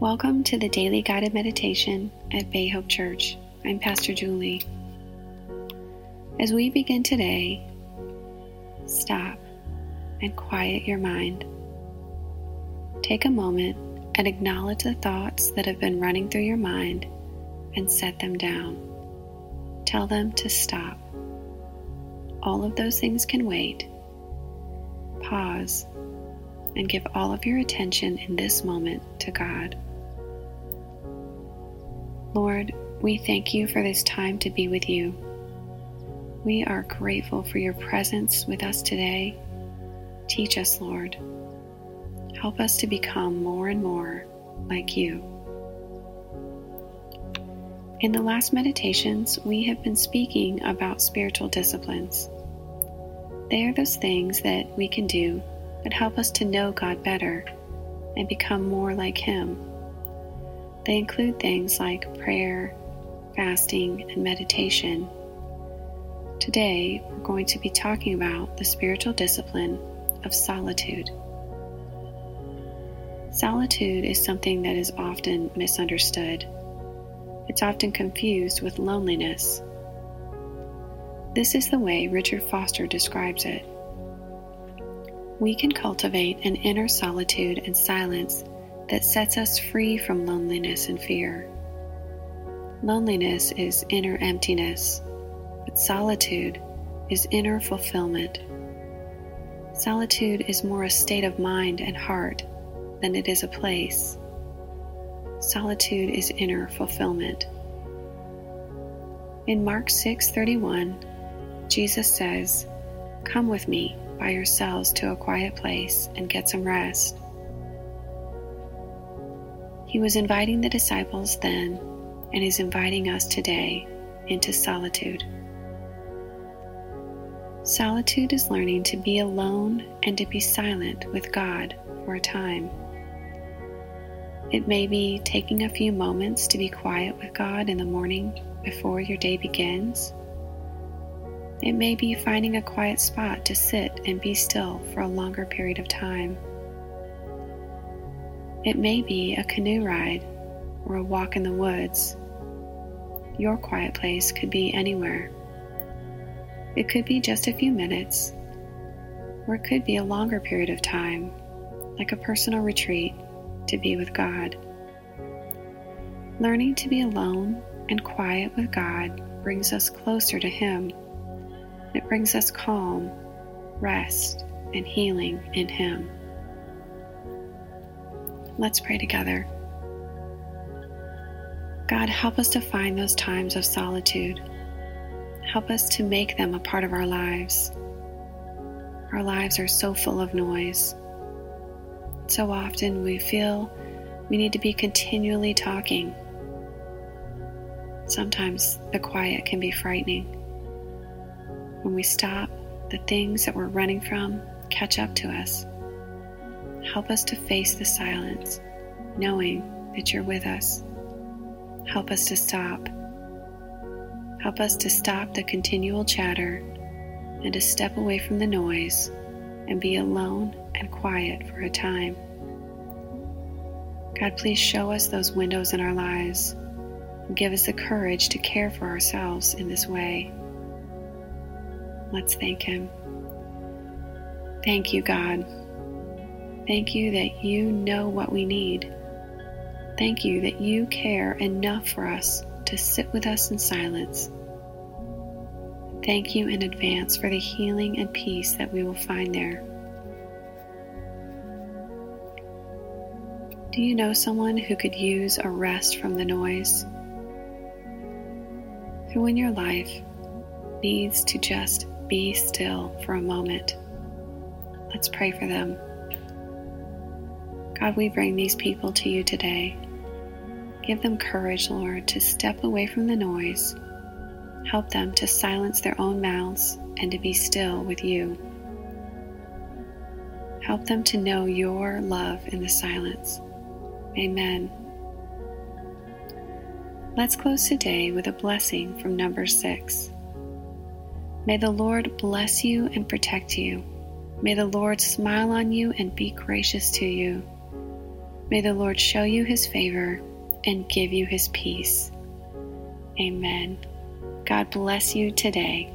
Welcome to the daily guided meditation at Bay Hope Church. I'm Pastor Julie. As we begin today, stop and quiet your mind. Take a moment and acknowledge the thoughts that have been running through your mind and set them down. Tell them to stop. All of those things can wait. Pause and give all of your attention in this moment to God. Lord, we thank you for this time to be with you. We are grateful for your presence with us today. Teach us, Lord. Help us to become more and more like you. In the last meditations, we have been speaking about spiritual disciplines. They are those things that we can do that help us to know God better and become more like Him. They include things like prayer, fasting, and meditation. Today, we're going to be talking about the spiritual discipline of solitude. Solitude is something that is often misunderstood. It's often confused with loneliness. This is the way Richard Foster describes it we can cultivate an inner solitude and silence that sets us free from loneliness and fear. Loneliness is inner emptiness, but solitude is inner fulfillment. Solitude is more a state of mind and heart than it is a place. Solitude is inner fulfillment. In Mark 6:31, Jesus says, "Come with me by yourselves to a quiet place and get some rest. He was inviting the disciples then and is inviting us today into solitude. Solitude is learning to be alone and to be silent with God for a time. It may be taking a few moments to be quiet with God in the morning before your day begins it may be finding a quiet spot to sit and be still for a longer period of time. It may be a canoe ride or a walk in the woods. Your quiet place could be anywhere. It could be just a few minutes, or it could be a longer period of time, like a personal retreat to be with God. Learning to be alone and quiet with God brings us closer to Him it brings us calm, rest, and healing in Him. Let's pray together. God, help us to find those times of solitude. Help us to make them a part of our lives. Our lives are so full of noise. So often we feel we need to be continually talking. Sometimes the quiet can be frightening. When we stop, the things that we're running from catch up to us. Help us to face the silence, knowing that you're with us. Help us to stop. Help us to stop the continual chatter and to step away from the noise and be alone and quiet for a time. God, please show us those windows in our lives and give us the courage to care for ourselves in this way. Let's thank Him. Thank you, God. Thank you that you know what we need. Thank you that you care enough for us to sit with us in silence. Thank you in advance for the healing and peace that we will find there. Do you know someone who could use a rest from the noise? Who in your life needs to just be still for a moment. Let's pray for them. God, we bring these people to you today. Give them courage, Lord, to step away from the noise. Help them to silence their own mouths and to be still with you. Help them to know your love in the silence. Amen. Let's close today with a blessing from Numbers six. May the Lord bless you and protect you. May the Lord smile on you and be gracious to you. May the Lord show you his favor and give you his peace. Amen. God bless you today.